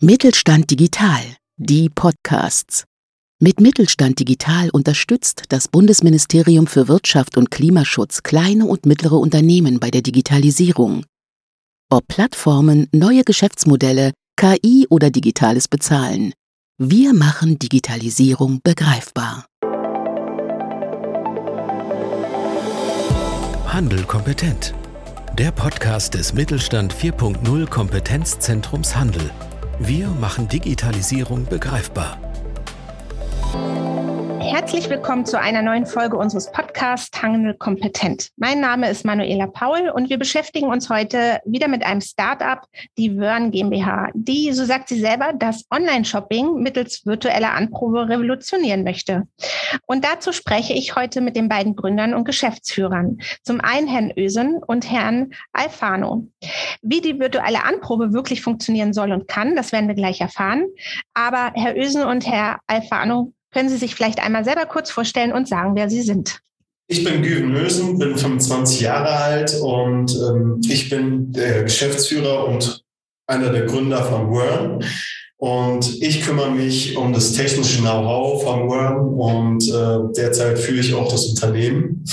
Mittelstand Digital, die Podcasts. Mit Mittelstand Digital unterstützt das Bundesministerium für Wirtschaft und Klimaschutz kleine und mittlere Unternehmen bei der Digitalisierung. Ob Plattformen, neue Geschäftsmodelle, KI oder digitales Bezahlen. Wir machen Digitalisierung begreifbar. Handel kompetent. Der Podcast des Mittelstand 4.0 Kompetenzzentrums Handel wir machen Digitalisierung begreifbar. Herzlich willkommen zu einer neuen Folge unseres Podcasts Handel kompetent. Mein Name ist Manuela Paul und wir beschäftigen uns heute wieder mit einem Startup, die Wörn GmbH, die, so sagt sie selber, das Online-Shopping mittels virtueller Anprobe revolutionieren möchte. Und dazu spreche ich heute mit den beiden Gründern und Geschäftsführern. Zum einen Herrn Ösen und Herrn Alfano. Wie die virtuelle Anprobe wirklich funktionieren soll und kann, das werden wir gleich erfahren. Aber Herr Ösen und Herr Alfano, können Sie sich vielleicht einmal selber kurz vorstellen und sagen, wer Sie sind? Ich bin Güven Mösen, bin 25 Jahre alt und ähm, ich bin der Geschäftsführer und einer der Gründer von Worm. Und ich kümmere mich um das technische Know-how von Worm und äh, derzeit führe ich auch das Unternehmen.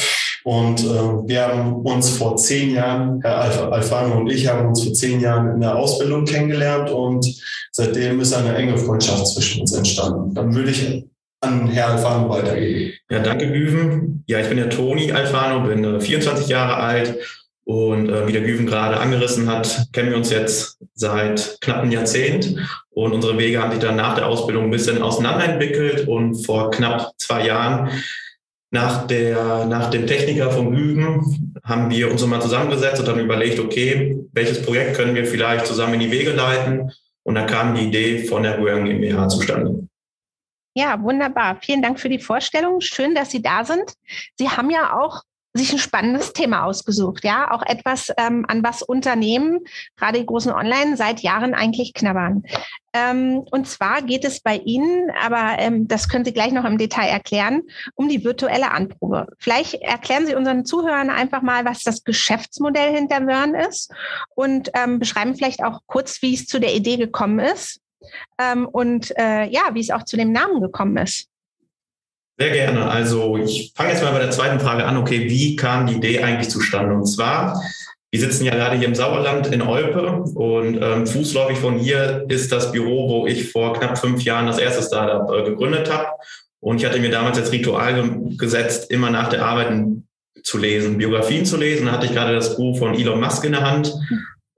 Und äh, wir haben uns vor zehn Jahren, Herr Alf Alfano und ich haben uns vor zehn Jahren in der Ausbildung kennengelernt und seitdem ist eine enge Freundschaft zwischen uns entstanden. Dann würde ich an Herr Alfano weitergeben. Ja, danke, Güven. Ja, ich bin der Toni Alfano, bin äh, 24 Jahre alt und äh, wie der Güven gerade angerissen hat, kennen wir uns jetzt seit knapp einem Jahrzehnt und unsere Wege haben sich dann nach der Ausbildung ein bisschen auseinanderentwickelt und vor knapp zwei Jahren nach, der, nach dem Techniker von Güven haben wir uns nochmal zusammengesetzt und haben überlegt, okay, welches Projekt können wir vielleicht zusammen in die Wege leiten? Und da kam die Idee von der Röhren GmbH zustande. Ja, wunderbar. Vielen Dank für die Vorstellung. Schön, dass Sie da sind. Sie haben ja auch sich ein spannendes Thema ausgesucht, ja, auch etwas, ähm, an was Unternehmen, gerade die großen Online, seit Jahren eigentlich knabbern. Ähm, und zwar geht es bei Ihnen, aber ähm, das können Sie gleich noch im Detail erklären, um die virtuelle Anprobe. Vielleicht erklären Sie unseren Zuhörern einfach mal, was das Geschäftsmodell hinter Wörn ist und ähm, beschreiben vielleicht auch kurz, wie es zu der Idee gekommen ist ähm, und äh, ja, wie es auch zu dem Namen gekommen ist. Sehr gerne. Also ich fange jetzt mal bei der zweiten Frage an. Okay, wie kam die Idee eigentlich zustande? Und zwar, wir sitzen ja gerade hier im Sauerland in Olpe und ähm, fußläufig von hier ist das Büro, wo ich vor knapp fünf Jahren das erste Startup äh, gegründet habe. Und ich hatte mir damals als Ritual gesetzt, immer nach der Arbeit zu lesen, Biografien zu lesen. Da hatte ich gerade das Buch von Elon Musk in der Hand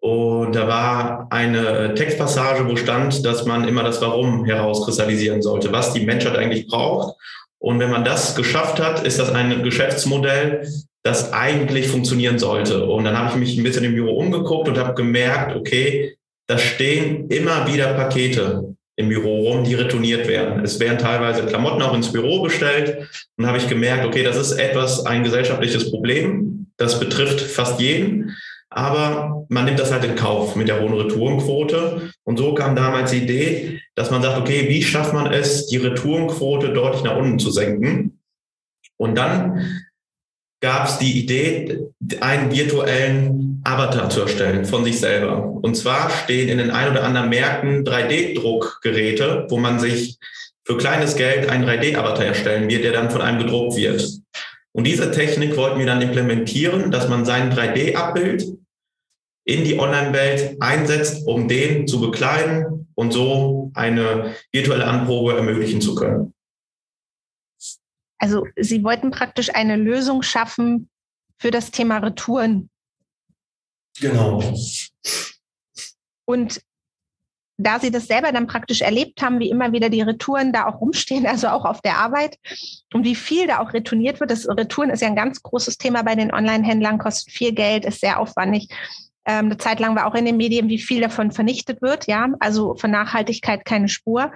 und da war eine Textpassage, wo stand, dass man immer das Warum herauskristallisieren sollte, was die Menschheit eigentlich braucht. Und wenn man das geschafft hat, ist das ein Geschäftsmodell, das eigentlich funktionieren sollte. Und dann habe ich mich ein bisschen im Büro umgeguckt und habe gemerkt, okay, da stehen immer wieder Pakete im Büro rum, die retourniert werden. Es werden teilweise Klamotten auch ins Büro bestellt. Und habe ich gemerkt, okay, das ist etwas, ein gesellschaftliches Problem. Das betrifft fast jeden. Aber man nimmt das halt in Kauf mit der hohen Retourenquote. Und so kam damals die Idee, dass man sagt, okay, wie schafft man es, die Retourenquote deutlich nach unten zu senken? Und dann gab es die Idee, einen virtuellen Avatar zu erstellen von sich selber. Und zwar stehen in den ein oder anderen Märkten 3D-Druckgeräte, wo man sich für kleines Geld einen 3D-Avatar erstellen wird, der dann von einem gedruckt wird. Und diese Technik wollten wir dann implementieren, dass man sein 3D-Abbild in die Online-Welt einsetzt, um den zu bekleiden und so eine virtuelle Anprobe ermöglichen zu können. Also Sie wollten praktisch eine Lösung schaffen für das Thema Retouren. Genau. Und da sie das selber dann praktisch erlebt haben, wie immer wieder die Retouren da auch rumstehen, also auch auf der Arbeit und wie viel da auch retourniert wird. Das Retouren ist ja ein ganz großes Thema bei den Online-Händlern, kostet viel Geld, ist sehr aufwendig. Ähm, eine Zeit lang war auch in den Medien, wie viel davon vernichtet wird, ja, also von Nachhaltigkeit keine Spur.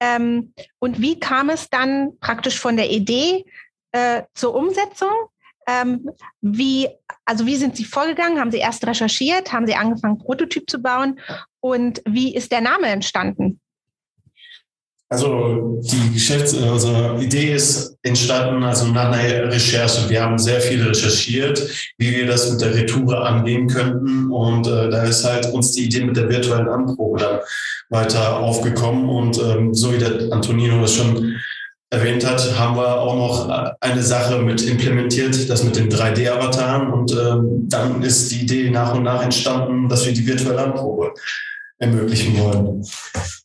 Ähm, und wie kam es dann praktisch von der Idee äh, zur Umsetzung? Ähm, wie, also wie sind Sie vorgegangen? Haben Sie erst recherchiert? Haben Sie angefangen, Prototyp zu bauen? Und wie ist der Name entstanden? Also die Geschäfts-, also Idee ist entstanden, also nach einer Recherche. Wir haben sehr viel recherchiert, wie wir das mit der Retour angehen könnten. Und äh, da ist halt uns die Idee mit der virtuellen Anprobe dann weiter aufgekommen. Und ähm, so wie der Antonino das schon erwähnt hat, haben wir auch noch eine Sache mit implementiert, das mit den 3D-Avataren. Und ähm, dann ist die Idee nach und nach entstanden, dass wir die virtuelle Anprobe ermöglichen wollen.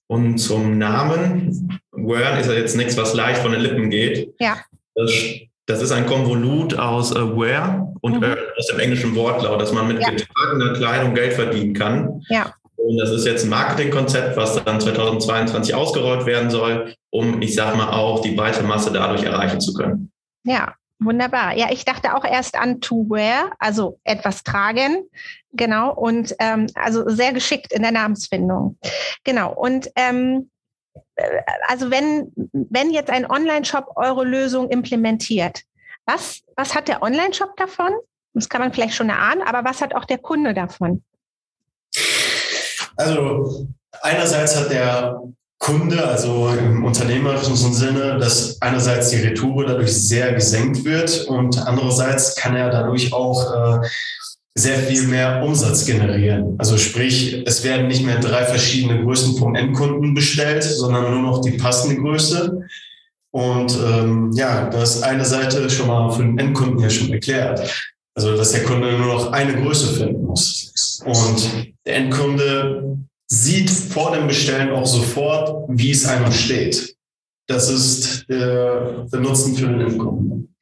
Und zum Namen, Wern ist ja jetzt nichts, was leicht von den Lippen geht. Ja. Das, das ist ein Konvolut aus äh, Where und mhm. aus dem englischen Wortlaut, dass man mit ja. getragener Kleidung Geld verdienen kann. Ja. Und das ist jetzt ein Marketingkonzept, was dann 2022 ausgerollt werden soll, um, ich sag mal, auch die breite Masse dadurch erreichen zu können. Ja, Wunderbar. Ja, ich dachte auch erst an to wear, also etwas tragen. Genau. Und ähm, also sehr geschickt in der Namensfindung. Genau. Und ähm, äh, also wenn, wenn jetzt ein Online-Shop eure Lösung implementiert, was, was hat der Online-Shop davon? Das kann man vielleicht schon erahnen, aber was hat auch der Kunde davon? Also einerseits hat der Kunde, also im unternehmerischen Sinne, dass einerseits die Retour dadurch sehr gesenkt wird und andererseits kann er dadurch auch äh, sehr viel mehr Umsatz generieren. Also sprich, es werden nicht mehr drei verschiedene Größen vom Endkunden bestellt, sondern nur noch die passende Größe. Und ähm, ja, das eine Seite schon mal für den Endkunden ja schon erklärt. Also, dass der Kunde nur noch eine Größe finden muss. Und der Endkunde sieht vor dem Bestellen auch sofort, wie es einem steht. Das ist der, der Nutzen für den Endkunden.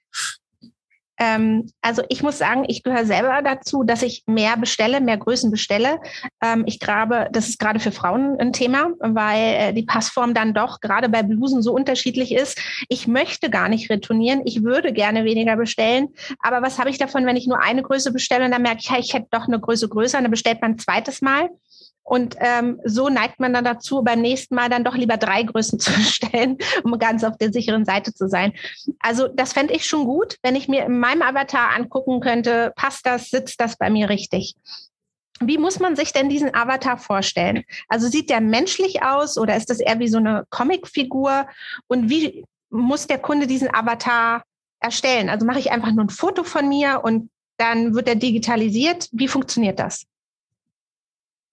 Ähm, also ich muss sagen, ich gehöre selber dazu, dass ich mehr bestelle, mehr Größen bestelle. Ähm, ich glaube, das ist gerade für Frauen ein Thema, weil äh, die Passform dann doch gerade bei Blusen so unterschiedlich ist. Ich möchte gar nicht retournieren. Ich würde gerne weniger bestellen. Aber was habe ich davon, wenn ich nur eine Größe bestelle und dann merke ich, ja, ich hätte doch eine Größe größer und dann bestellt man ein zweites Mal. Und ähm, so neigt man dann dazu, beim nächsten Mal dann doch lieber drei Größen zu bestellen, um ganz auf der sicheren Seite zu sein. Also das fände ich schon gut, wenn ich mir in meinem Avatar angucken könnte, passt das, sitzt das bei mir richtig. Wie muss man sich denn diesen Avatar vorstellen? Also sieht der menschlich aus oder ist das eher wie so eine Comicfigur? Und wie muss der Kunde diesen Avatar erstellen? Also mache ich einfach nur ein Foto von mir und dann wird er digitalisiert. Wie funktioniert das?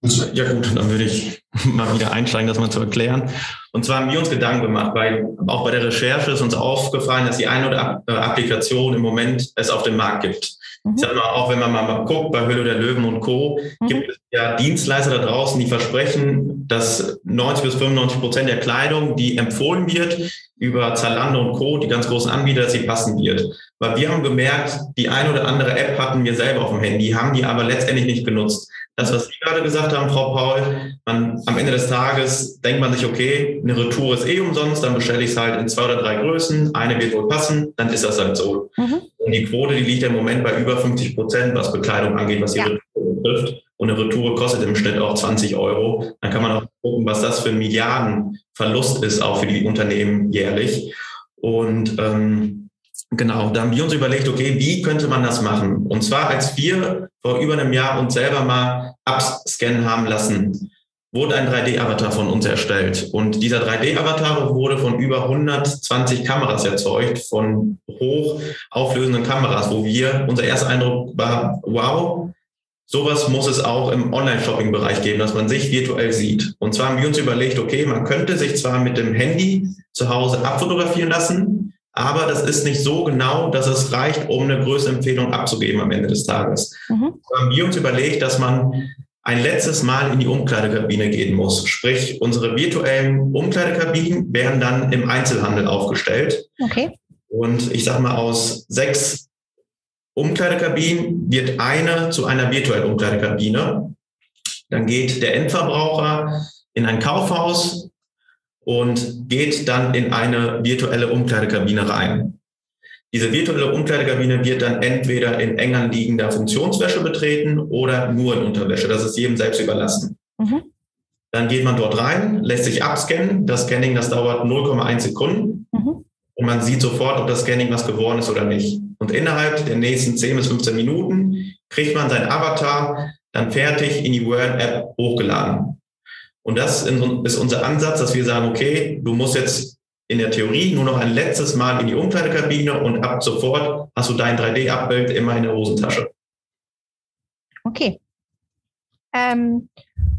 Ja gut, dann würde ich mal wieder einsteigen, das mal zu erklären. Und zwar haben wir uns Gedanken gemacht, weil auch bei der Recherche ist uns aufgefallen, dass die eine oder andere Applikation im Moment es auf dem Markt gibt. Mhm. Ich sag mal, auch wenn man mal guckt, bei Höhle der Löwen und Co., mhm. gibt es ja Dienstleister da draußen, die versprechen, dass 90 bis 95 Prozent der Kleidung, die empfohlen wird, über Zalando und Co., die ganz großen Anbieter, dass sie passen wird. Weil wir haben gemerkt, die eine oder andere App hatten wir selber auf dem Handy, haben die aber letztendlich nicht genutzt. Das, was Sie gerade gesagt haben, Frau Paul, man, am Ende des Tages denkt man sich, okay, eine Retour ist eh umsonst, dann bestelle ich es halt in zwei oder drei Größen, eine wird wohl passen, dann ist das halt so. Mhm. Und die Quote, die liegt im Moment bei über 50 Prozent, was Bekleidung angeht, was die ja. Retour betrifft. Und eine Retour kostet im Schnitt auch 20 Euro. Dann kann man auch gucken, was das für ein Milliardenverlust ist, auch für die Unternehmen jährlich. Und ähm, Genau, da haben wir uns überlegt, okay, wie könnte man das machen? Und zwar, als wir vor über einem Jahr uns selber mal abscannen haben lassen, wurde ein 3D-Avatar von uns erstellt. Und dieser 3D-Avatar wurde von über 120 Kameras erzeugt, von hochauflösenden Kameras, wo wir, unser erster Eindruck war, wow, sowas muss es auch im Online-Shopping-Bereich geben, dass man sich virtuell sieht. Und zwar haben wir uns überlegt, okay, man könnte sich zwar mit dem Handy zu Hause abfotografieren lassen, aber das ist nicht so genau, dass es reicht, um eine Größenempfehlung abzugeben am Ende des Tages. Mhm. haben wir uns überlegt, dass man ein letztes Mal in die Umkleidekabine gehen muss. Sprich, unsere virtuellen Umkleidekabinen werden dann im Einzelhandel aufgestellt. Okay. Und ich sage mal, aus sechs Umkleidekabinen wird eine zu einer virtuellen Umkleidekabine. Dann geht der Endverbraucher in ein Kaufhaus, und geht dann in eine virtuelle Umkleidekabine rein. Diese virtuelle Umkleidekabine wird dann entweder in eng anliegender Funktionswäsche betreten oder nur in Unterwäsche. Das ist jedem selbst überlassen. Mhm. Dann geht man dort rein, lässt sich abscannen. Das Scanning, das dauert 0,1 Sekunden. Mhm. Und man sieht sofort, ob das Scanning was geworden ist oder nicht. Und innerhalb der nächsten 10 bis 15 Minuten kriegt man sein Avatar dann fertig in die Word-App hochgeladen. Und das ist unser Ansatz, dass wir sagen, okay, du musst jetzt in der Theorie nur noch ein letztes Mal in die Umkleidekabine und ab sofort hast du dein 3D-Abbild immer in der Hosentasche. Okay. Ähm,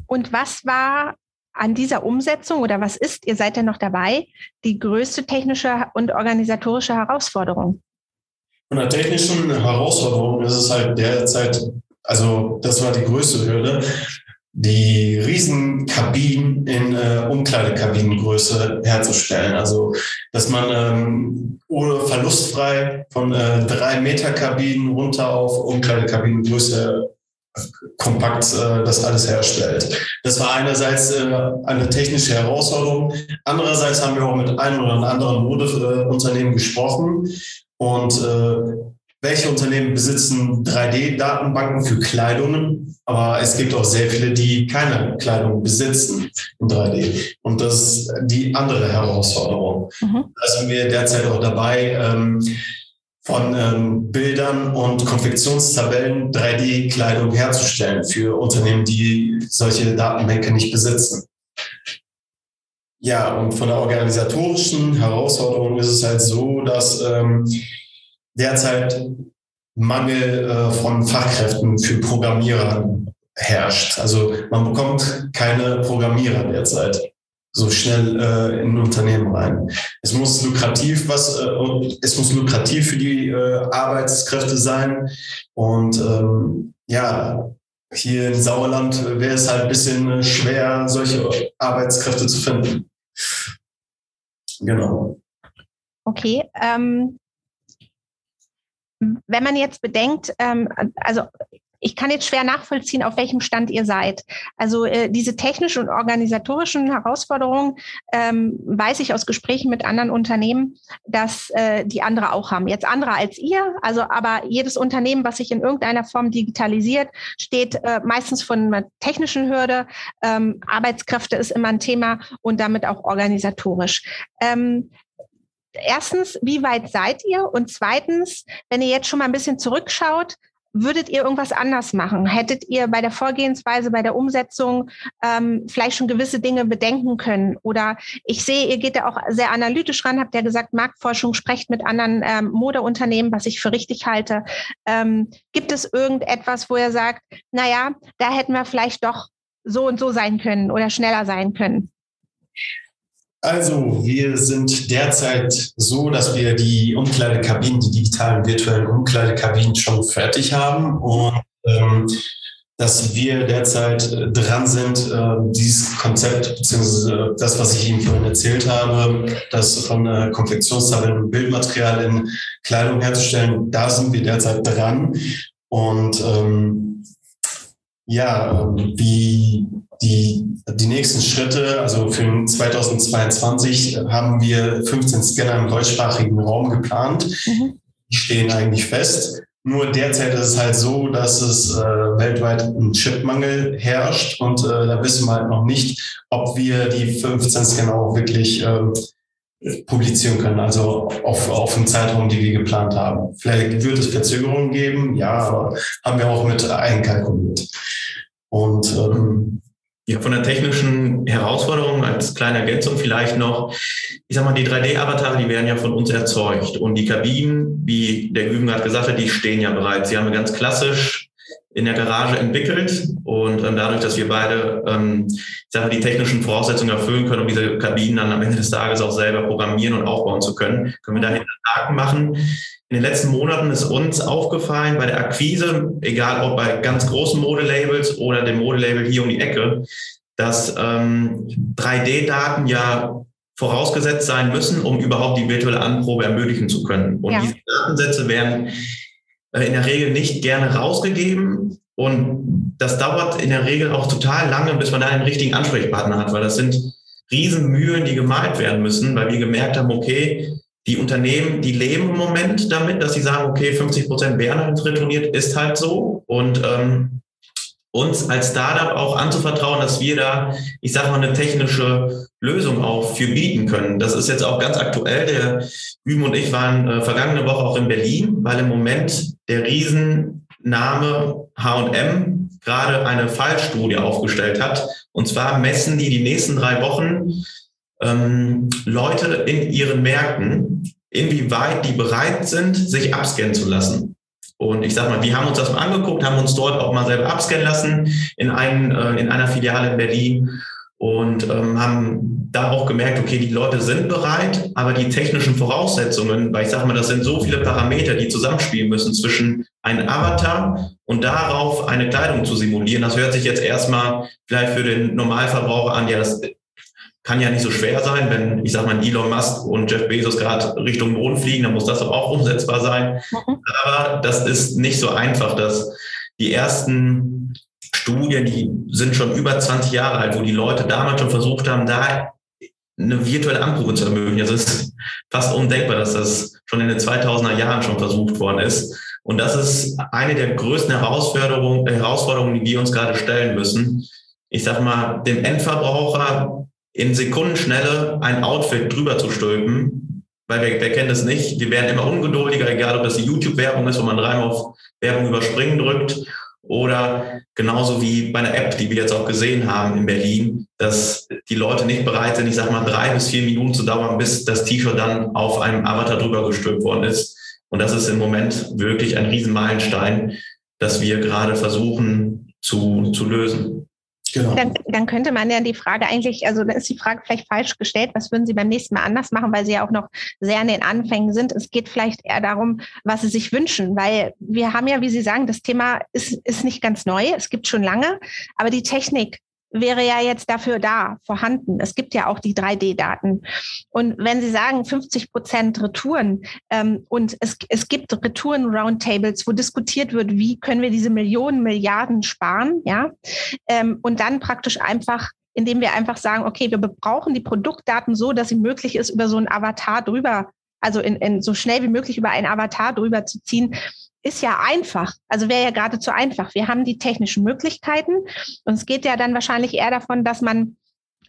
und was war an dieser Umsetzung oder was ist, ihr seid ja noch dabei, die größte technische und organisatorische Herausforderung? Von der technischen Herausforderung ist es halt derzeit, also das war die größte Hürde, die Riesenkabinen in äh, Umkleidekabinengröße herzustellen. Also, dass man ähm, ohne verlustfrei von äh, drei Meter Kabinen runter auf Umkleidekabinengröße kompakt äh, das alles herstellt. Das war einerseits äh, eine technische Herausforderung. Andererseits haben wir auch mit einem oder anderen Modeunternehmen gesprochen und äh, welche Unternehmen besitzen 3D-Datenbanken für Kleidungen, aber es gibt auch sehr viele, die keine Kleidung besitzen in 3D. Und das ist die andere Herausforderung. Mhm. Da sind wir derzeit auch dabei, ähm, von ähm, Bildern und Konfektionstabellen 3D-Kleidung herzustellen für Unternehmen, die solche Datenbänke nicht besitzen. Ja, und von der organisatorischen Herausforderung ist es halt so, dass ähm, derzeit Mangel äh, von Fachkräften für Programmierer herrscht. Also man bekommt keine Programmierer derzeit so schnell äh, in ein Unternehmen rein. Es muss lukrativ was, äh, es muss lukrativ für die äh, Arbeitskräfte sein. Und ähm, ja, hier in Sauerland wäre es halt ein bisschen schwer, solche Arbeitskräfte zu finden. Genau. Okay. Ähm, wenn man jetzt bedenkt, ähm, also ich kann jetzt schwer nachvollziehen, auf welchem Stand ihr seid. Also äh, diese technischen und organisatorischen Herausforderungen ähm, weiß ich aus Gesprächen mit anderen Unternehmen, dass äh, die andere auch haben. Jetzt andere als ihr, also aber jedes Unternehmen, was sich in irgendeiner Form digitalisiert, steht äh, meistens von einer technischen Hürde. Ähm, Arbeitskräfte ist immer ein Thema und damit auch organisatorisch. Ähm, erstens, wie weit seid ihr? Und zweitens, wenn ihr jetzt schon mal ein bisschen zurückschaut, würdet ihr irgendwas anders machen? Hättet ihr bei der Vorgehensweise, bei der Umsetzung ähm, vielleicht schon gewisse Dinge bedenken können? Oder ich sehe, ihr geht da auch sehr analytisch ran, habt ja gesagt, Marktforschung sprecht mit anderen ähm, Modeunternehmen, was ich für richtig halte. Ähm, gibt es irgendetwas, wo ihr sagt, naja, da hätten wir vielleicht doch so und so sein können oder schneller sein können? Also, wir sind derzeit so, dass wir die Umkleidekabinen, die digitalen virtuellen Umkleidekabinen schon fertig haben und ähm, dass wir derzeit dran sind, äh, dieses Konzept beziehungsweise das, was ich Ihnen vorhin erzählt habe, das von äh, Konfektionstabellen und Bildmaterial in Kleidung herzustellen, da sind wir derzeit dran und ähm, ja, ähm, wie die, die nächsten Schritte, also für 2022 haben wir 15 Scanner im deutschsprachigen Raum geplant. Mhm. Die stehen eigentlich fest. Nur derzeit ist es halt so, dass es äh, weltweit ein Chipmangel herrscht und äh, da wissen wir halt noch nicht, ob wir die 15 Scanner auch wirklich äh, publizieren können, also auf, auf einen Zeitraum, die wir geplant haben. Vielleicht wird es Verzögerungen geben, ja, aber haben wir auch mit einkalkuliert. Und ähm, ja, von der technischen Herausforderung als kleine Ergänzung vielleicht noch. Ich sag mal, die 3D-Avatare, die werden ja von uns erzeugt. Und die Kabinen, wie der Güben gerade gesagt hat, die stehen ja bereits. Sie haben ganz klassisch in der Garage entwickelt. Und ähm, dadurch, dass wir beide, ähm, ich sag mal, die technischen Voraussetzungen erfüllen können, um diese Kabinen dann am Ende des Tages auch selber programmieren und aufbauen zu können, können wir dahinter Haken machen. In den letzten Monaten ist uns aufgefallen bei der Akquise, egal ob bei ganz großen Modelabels oder dem Modelabel hier um die Ecke, dass ähm, 3D-Daten ja vorausgesetzt sein müssen, um überhaupt die virtuelle Anprobe ermöglichen zu können. Und ja. diese Datensätze werden in der Regel nicht gerne rausgegeben. Und das dauert in der Regel auch total lange, bis man da einen richtigen Ansprechpartner hat, weil das sind Riesenmühlen, die gemalt werden müssen, weil wir gemerkt haben, okay, die Unternehmen, die leben im Moment damit, dass sie sagen, okay, 50 Prozent werden retourniert, ist halt so. Und ähm, uns als Startup auch anzuvertrauen, dass wir da, ich sage mal, eine technische Lösung auch für bieten können. Das ist jetzt auch ganz aktuell. Der Üben und ich waren äh, vergangene Woche auch in Berlin, weil im Moment der Riesenname H&M gerade eine Fallstudie aufgestellt hat. Und zwar messen die die nächsten drei Wochen ähm, Leute in ihren Märkten, inwieweit die bereit sind, sich abscannen zu lassen. Und ich sag mal, wir haben uns das mal angeguckt, haben uns dort auch mal selber abscannen lassen in, einen, äh, in einer Filiale in Berlin. und ähm, haben da auch gemerkt, okay, die Leute sind bereit, aber die technischen Voraussetzungen, weil ich sage mal, das sind so viele Parameter, die zusammenspielen müssen zwischen einem Avatar und darauf eine Kleidung zu simulieren. Das hört sich jetzt erstmal vielleicht für den Normalverbraucher an, ja, das kann ja nicht so schwer sein, wenn ich sage mal Elon Musk und Jeff Bezos gerade Richtung Mond fliegen, dann muss das doch auch umsetzbar sein. Mhm. Aber das ist nicht so einfach, dass die ersten Studien, die sind schon über 20 Jahre alt, wo die Leute damals schon versucht haben, da eine virtuelle Anprobe zu ermöglichen. Also es ist fast undenkbar, dass das schon in den 2000er Jahren schon versucht worden ist. Und das ist eine der größten Herausforderungen, Herausforderungen die wir uns gerade stellen müssen. Ich sag mal, dem Endverbraucher in Sekundenschnelle ein Outfit drüber zu stülpen, weil wir, wer kennt es nicht, wir werden immer ungeduldiger, egal ob das die YouTube-Werbung ist, wo man dreimal auf Werbung überspringen drückt oder genauso wie bei einer App, die wir jetzt auch gesehen haben in Berlin, dass die Leute nicht bereit sind, ich sag mal, drei bis vier Minuten zu dauern, bis das T-Shirt dann auf einem Avatar drüber gestülpt worden ist. Und das ist im Moment wirklich ein Riesenmeilenstein, das wir gerade versuchen zu, zu lösen. Genau. Dann, dann, könnte man ja die Frage eigentlich, also dann ist die Frage vielleicht falsch gestellt, was würden Sie beim nächsten Mal anders machen, weil Sie ja auch noch sehr in den Anfängen sind. Es geht vielleicht eher darum, was Sie sich wünschen, weil wir haben ja, wie Sie sagen, das Thema ist, ist nicht ganz neu, es gibt schon lange, aber die Technik wäre ja jetzt dafür da, vorhanden. Es gibt ja auch die 3D-Daten. Und wenn Sie sagen 50 Prozent Retouren ähm, und es, es gibt Retouren-Roundtables, wo diskutiert wird, wie können wir diese Millionen, Milliarden sparen, ja, ähm, und dann praktisch einfach indem wir einfach sagen, okay, wir brauchen die Produktdaten so, dass sie möglich ist, über so ein Avatar drüber, also in, in so schnell wie möglich über einen Avatar drüber zu ziehen, ist ja einfach, also wäre ja geradezu einfach. Wir haben die technischen Möglichkeiten und es geht ja dann wahrscheinlich eher davon, dass man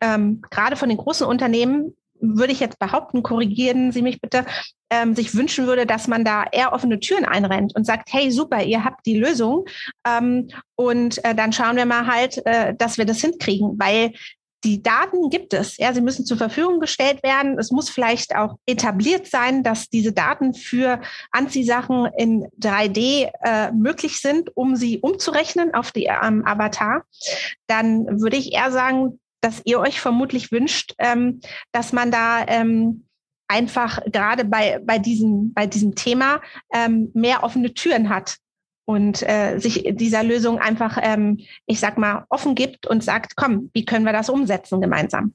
ähm, gerade von den großen Unternehmen, würde ich jetzt behaupten, korrigieren Sie mich bitte, ähm, sich wünschen würde, dass man da eher offene Türen einrennt und sagt, hey, super, ihr habt die Lösung ähm, und äh, dann schauen wir mal halt, äh, dass wir das hinkriegen, weil die Daten gibt es. Ja, sie müssen zur Verfügung gestellt werden. Es muss vielleicht auch etabliert sein, dass diese Daten für Anziehsachen in 3D äh, möglich sind, um sie umzurechnen auf die ähm, Avatar. Dann würde ich eher sagen, dass ihr euch vermutlich wünscht, ähm, dass man da ähm, einfach gerade bei, bei, diesem, bei diesem Thema ähm, mehr offene Türen hat und äh, sich dieser Lösung einfach, ähm, ich sag mal, offen gibt und sagt, komm, wie können wir das umsetzen gemeinsam?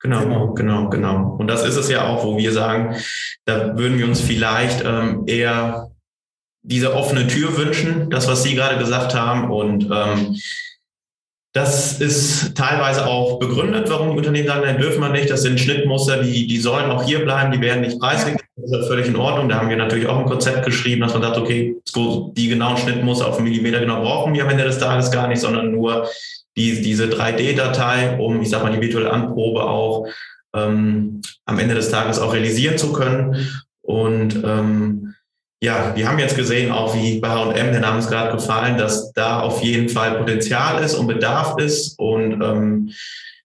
Genau, genau, genau. Und das ist es ja auch, wo wir sagen, da würden wir uns vielleicht ähm, eher diese offene Tür wünschen, das, was Sie gerade gesagt haben. Und ähm, das ist teilweise auch begründet, warum Unternehmen sagen, nein, dürfen wir nicht. Das sind Schnittmuster, die, die sollen auch hier bleiben, die werden nicht preisgegeben. Das ist völlig in Ordnung. Da haben wir natürlich auch ein Konzept geschrieben, dass man sagt, okay, die genauen Schnittmuster auf einen Millimeter genau brauchen wir am Ende des Tages gar nicht, sondern nur die, diese 3D-Datei, um, ich sag mal, die virtuelle Anprobe auch ähm, am Ende des Tages auch realisieren zu können. Und ähm, ja, wir haben jetzt gesehen, auch wie bei H&M, der Name ist gerade gefallen, dass da auf jeden Fall Potenzial ist und Bedarf ist und ähm,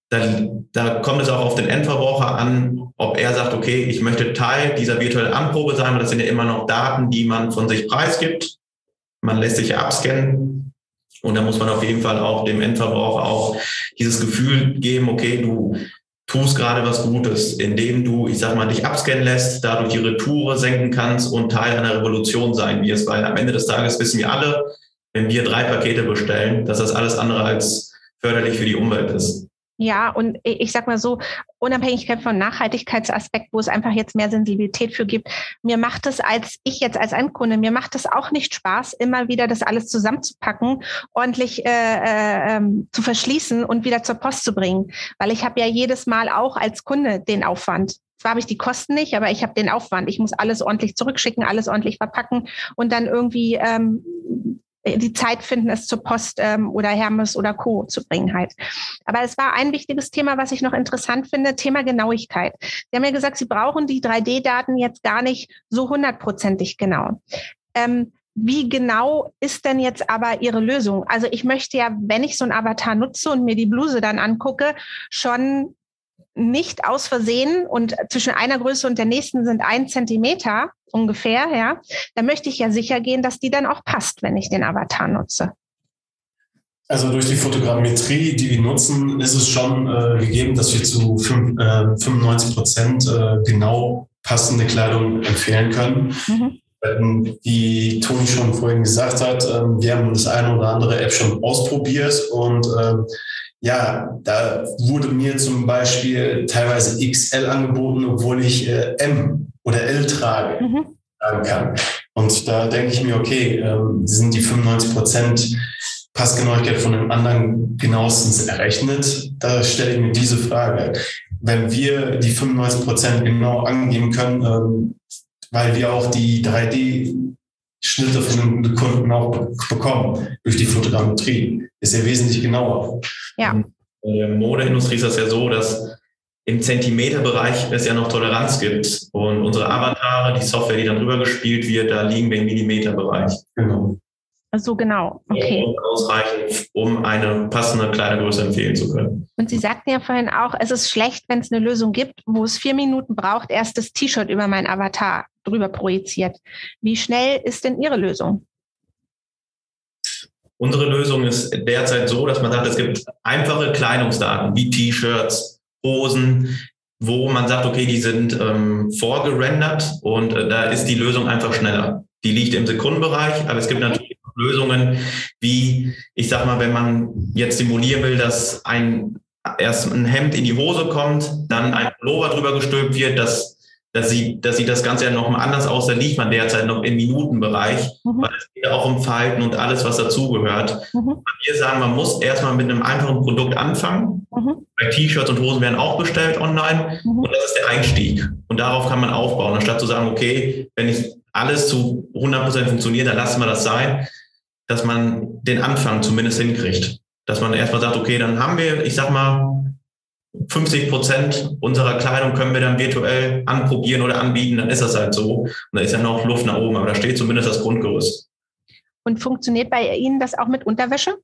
dann, da kommt es auch auf den Endverbraucher an, ob er sagt, okay, ich möchte Teil dieser virtuellen Anprobe sein, weil das sind ja immer noch Daten, die man von sich preisgibt. Man lässt sich abscannen und da muss man auf jeden Fall auch dem Endverbraucher auch dieses Gefühl geben, okay, du tust gerade was Gutes, indem du, ich sag mal, dich abscannen lässt, dadurch die Retoure senken kannst und Teil einer Revolution sein wirst, weil am Ende des Tages wissen wir alle, wenn wir drei Pakete bestellen, dass das alles andere als förderlich für die Umwelt ist. Ja, und ich sag mal so, Unabhängigkeit von Nachhaltigkeitsaspekt, wo es einfach jetzt mehr Sensibilität für gibt. Mir macht es als ich jetzt als Endkunde, mir macht es auch nicht Spaß, immer wieder das alles zusammenzupacken, ordentlich äh, äh, ähm, zu verschließen und wieder zur Post zu bringen. Weil ich habe ja jedes Mal auch als Kunde den Aufwand. Zwar habe ich die Kosten nicht, aber ich habe den Aufwand. Ich muss alles ordentlich zurückschicken, alles ordentlich verpacken und dann irgendwie ähm, die Zeit finden, es zur Post ähm, oder Hermes oder Co. zu bringen halt. Aber es war ein wichtiges Thema, was ich noch interessant finde, Thema Genauigkeit. Sie haben ja gesagt, Sie brauchen die 3D-Daten jetzt gar nicht so hundertprozentig genau. Ähm, wie genau ist denn jetzt aber Ihre Lösung? Also ich möchte ja, wenn ich so ein Avatar nutze und mir die Bluse dann angucke, schon nicht aus Versehen und zwischen einer Größe und der nächsten sind ein Zentimeter ungefähr, ja, dann möchte ich ja sicher gehen, dass die dann auch passt, wenn ich den Avatar nutze. Also durch die Fotogrammetrie, die wir nutzen, ist es schon äh, gegeben, dass wir zu fünf, äh, 95 Prozent äh, genau passende Kleidung empfehlen können. Mhm. Wie Toni schon vorhin gesagt hat, ähm, wir haben das eine oder andere App schon ausprobiert und ähm, ja, da wurde mir zum Beispiel teilweise XL angeboten, obwohl ich äh, M oder L trage. Mhm. Kann. Und da denke ich mir, okay, ähm, sind die 95 Prozent Passgenauigkeit von dem anderen genauestens errechnet? Da stelle ich mir diese Frage. Wenn wir die 95 Prozent genau angeben können, ähm, weil wir auch die 3D-Schnitte von den Kunden auch bekommen durch die Fotogrammetrie, ist ja wesentlich genauer. Ja. In der Modeindustrie ist das ja so, dass im Zentimeterbereich es ja noch Toleranz gibt. Und unsere Avatare, die Software, die dann drüber gespielt wird, da liegen wir im Millimeterbereich. Genau. So genau, okay. Und ausreichend, um eine passende Kleidergröße empfehlen zu können. Und Sie sagten ja vorhin auch, es ist schlecht, wenn es eine Lösung gibt, wo es vier Minuten braucht, erst das T-Shirt über mein Avatar drüber projiziert. Wie schnell ist denn Ihre Lösung? Unsere Lösung ist derzeit so, dass man sagt, es gibt einfache Kleidungsdaten wie T-Shirts, Hosen, wo man sagt, okay, die sind ähm, vorgerendert und äh, da ist die Lösung einfach schneller. Die liegt im Sekundenbereich, aber es gibt natürlich Lösungen, wie, ich sag mal, wenn man jetzt simulieren will, dass ein erst ein Hemd in die Hose kommt, dann ein Pullover drüber gestülpt wird, dass, dass, sie, dass sieht das Ganze ja noch mal anders aus, da liegt man derzeit noch im Minutenbereich, mhm. weil es geht ja auch um Falten und alles, was dazugehört. Mhm. Wir sagen, man muss erstmal mit einem einfachen Produkt anfangen. Mhm. Bei T-Shirts und Hosen werden auch bestellt online mhm. und das ist der Einstieg. Und darauf kann man aufbauen, anstatt zu sagen, okay, wenn ich alles zu 100% funktioniert, dann lassen wir das sein dass man den Anfang zumindest hinkriegt. Dass man erstmal sagt, okay, dann haben wir, ich sag mal, 50 Prozent unserer Kleidung können wir dann virtuell anprobieren oder anbieten, dann ist das halt so. Und da ist ja noch Luft nach oben, aber da steht zumindest das Grundgerüst. Und funktioniert bei Ihnen das auch mit Unterwäsche?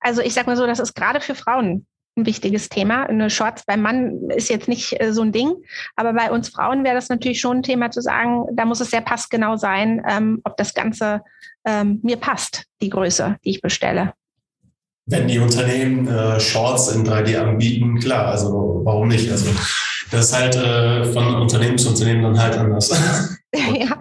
Also ich sag mal so, das ist gerade für Frauen ein wichtiges Thema. Eine Shorts beim Mann ist jetzt nicht äh, so ein Ding, aber bei uns Frauen wäre das natürlich schon ein Thema zu sagen, da muss es sehr passgenau sein, ähm, ob das Ganze ähm, mir passt, die Größe, die ich bestelle. Wenn die Unternehmen äh, Shorts in 3D anbieten, klar, also warum nicht? Also das ist halt äh, von Unternehmen zu Unternehmen dann halt anders. ja.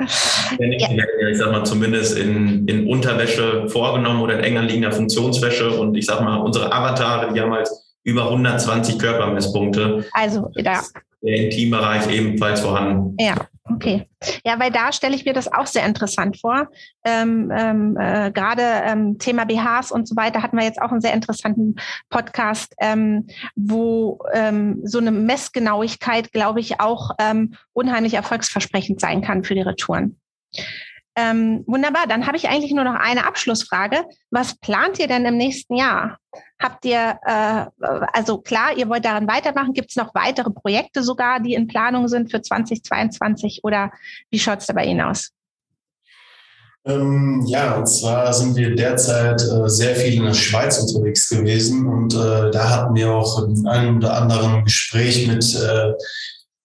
ja. Ich sag mal, zumindest in, in Unterwäsche vorgenommen oder in enger liegender Funktionswäsche. Und ich sag mal, unsere Avatare, die haben halt über 120 Körpermesspunkte. Also, ja. Der Intimbereich ebenfalls vorhanden. Ja, okay. Ja, weil da stelle ich mir das auch sehr interessant vor. Ähm, ähm, äh, Gerade ähm, Thema BHs und so weiter hatten wir jetzt auch einen sehr interessanten Podcast, ähm, wo ähm, so eine Messgenauigkeit, glaube ich, auch ähm, unheimlich erfolgsversprechend sein kann für die Retouren. Ähm, wunderbar, dann habe ich eigentlich nur noch eine Abschlussfrage. Was plant ihr denn im nächsten Jahr? Habt ihr, äh, also klar, ihr wollt daran weitermachen. Gibt es noch weitere Projekte sogar, die in Planung sind für 2022 oder wie schaut es da bei Ihnen aus? Ähm, ja, und zwar sind wir derzeit äh, sehr viel in der Schweiz unterwegs gewesen und äh, da hatten wir auch in einem oder anderen Gespräch mit äh,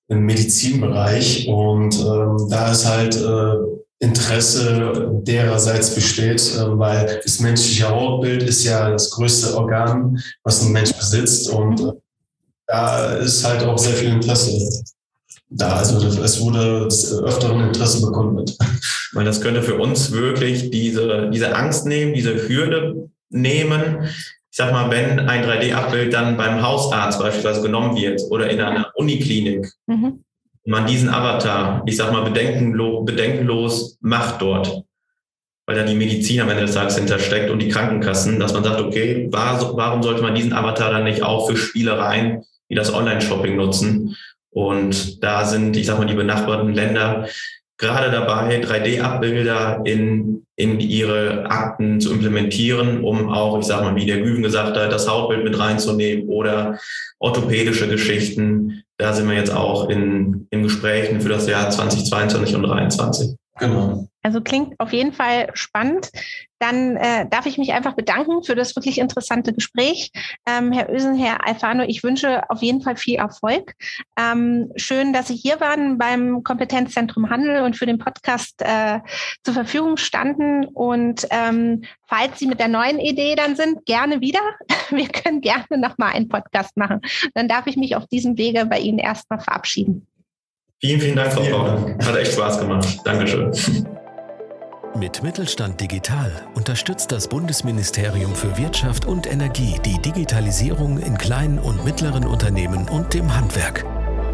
im Medizinbereich und ähm, da ist halt äh, Interesse dererseits besteht, äh, weil das menschliche Hautbild ist ja das größte Organ, was ein Mensch besitzt und äh, da ist halt auch sehr viel Interesse da. Also es wurde des öfteren Interesse bekundet. Weil das könnte für uns wirklich diese, diese Angst nehmen, diese Hürde nehmen. Ich sag mal, wenn ein 3D-Abbild dann beim Hausarzt beispielsweise genommen wird oder in einer Uniklinik, mhm man diesen Avatar, ich sag mal, bedenkenlos, bedenkenlos macht dort, weil da die Medizin am Ende des Tages hintersteckt und die Krankenkassen, dass man sagt, okay, warum sollte man diesen Avatar dann nicht auch für Spielereien wie das Online-Shopping nutzen? Und da sind, ich sag mal, die benachbarten Länder gerade dabei, 3D-Abbilder in, in ihre Akten zu implementieren, um auch, ich sag mal, wie der Güven gesagt hat, das Hautbild mit reinzunehmen oder orthopädische Geschichten. Da sind wir jetzt auch in, in Gesprächen für das Jahr 2022 und 2023. Genau. Also klingt auf jeden Fall spannend. Dann äh, darf ich mich einfach bedanken für das wirklich interessante Gespräch. Ähm, Herr Ösen, Herr Alfano, ich wünsche auf jeden Fall viel Erfolg. Ähm, schön, dass Sie hier waren beim Kompetenzzentrum Handel und für den Podcast äh, zur Verfügung standen. Und ähm, falls Sie mit der neuen Idee dann sind, gerne wieder. Wir können gerne nochmal einen Podcast machen. Dann darf ich mich auf diesem Wege bei Ihnen erstmal verabschieden. Vielen, vielen Dank, Frau Paul. Hat echt Spaß gemacht. Dankeschön. Mit Mittelstand Digital unterstützt das Bundesministerium für Wirtschaft und Energie die Digitalisierung in kleinen und mittleren Unternehmen und dem Handwerk.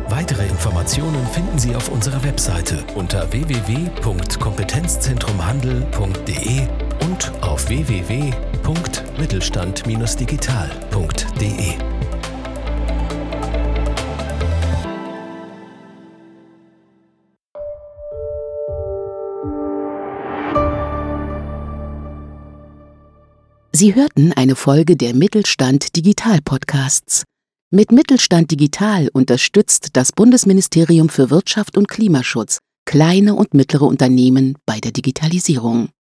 Weitere Informationen finden Sie auf unserer Webseite unter www.kompetenzzentrumhandel.de und auf www.mittelstand-digital.de. Sie hörten eine Folge der Mittelstand Digital Podcasts. Mit Mittelstand Digital unterstützt das Bundesministerium für Wirtschaft und Klimaschutz kleine und mittlere Unternehmen bei der Digitalisierung.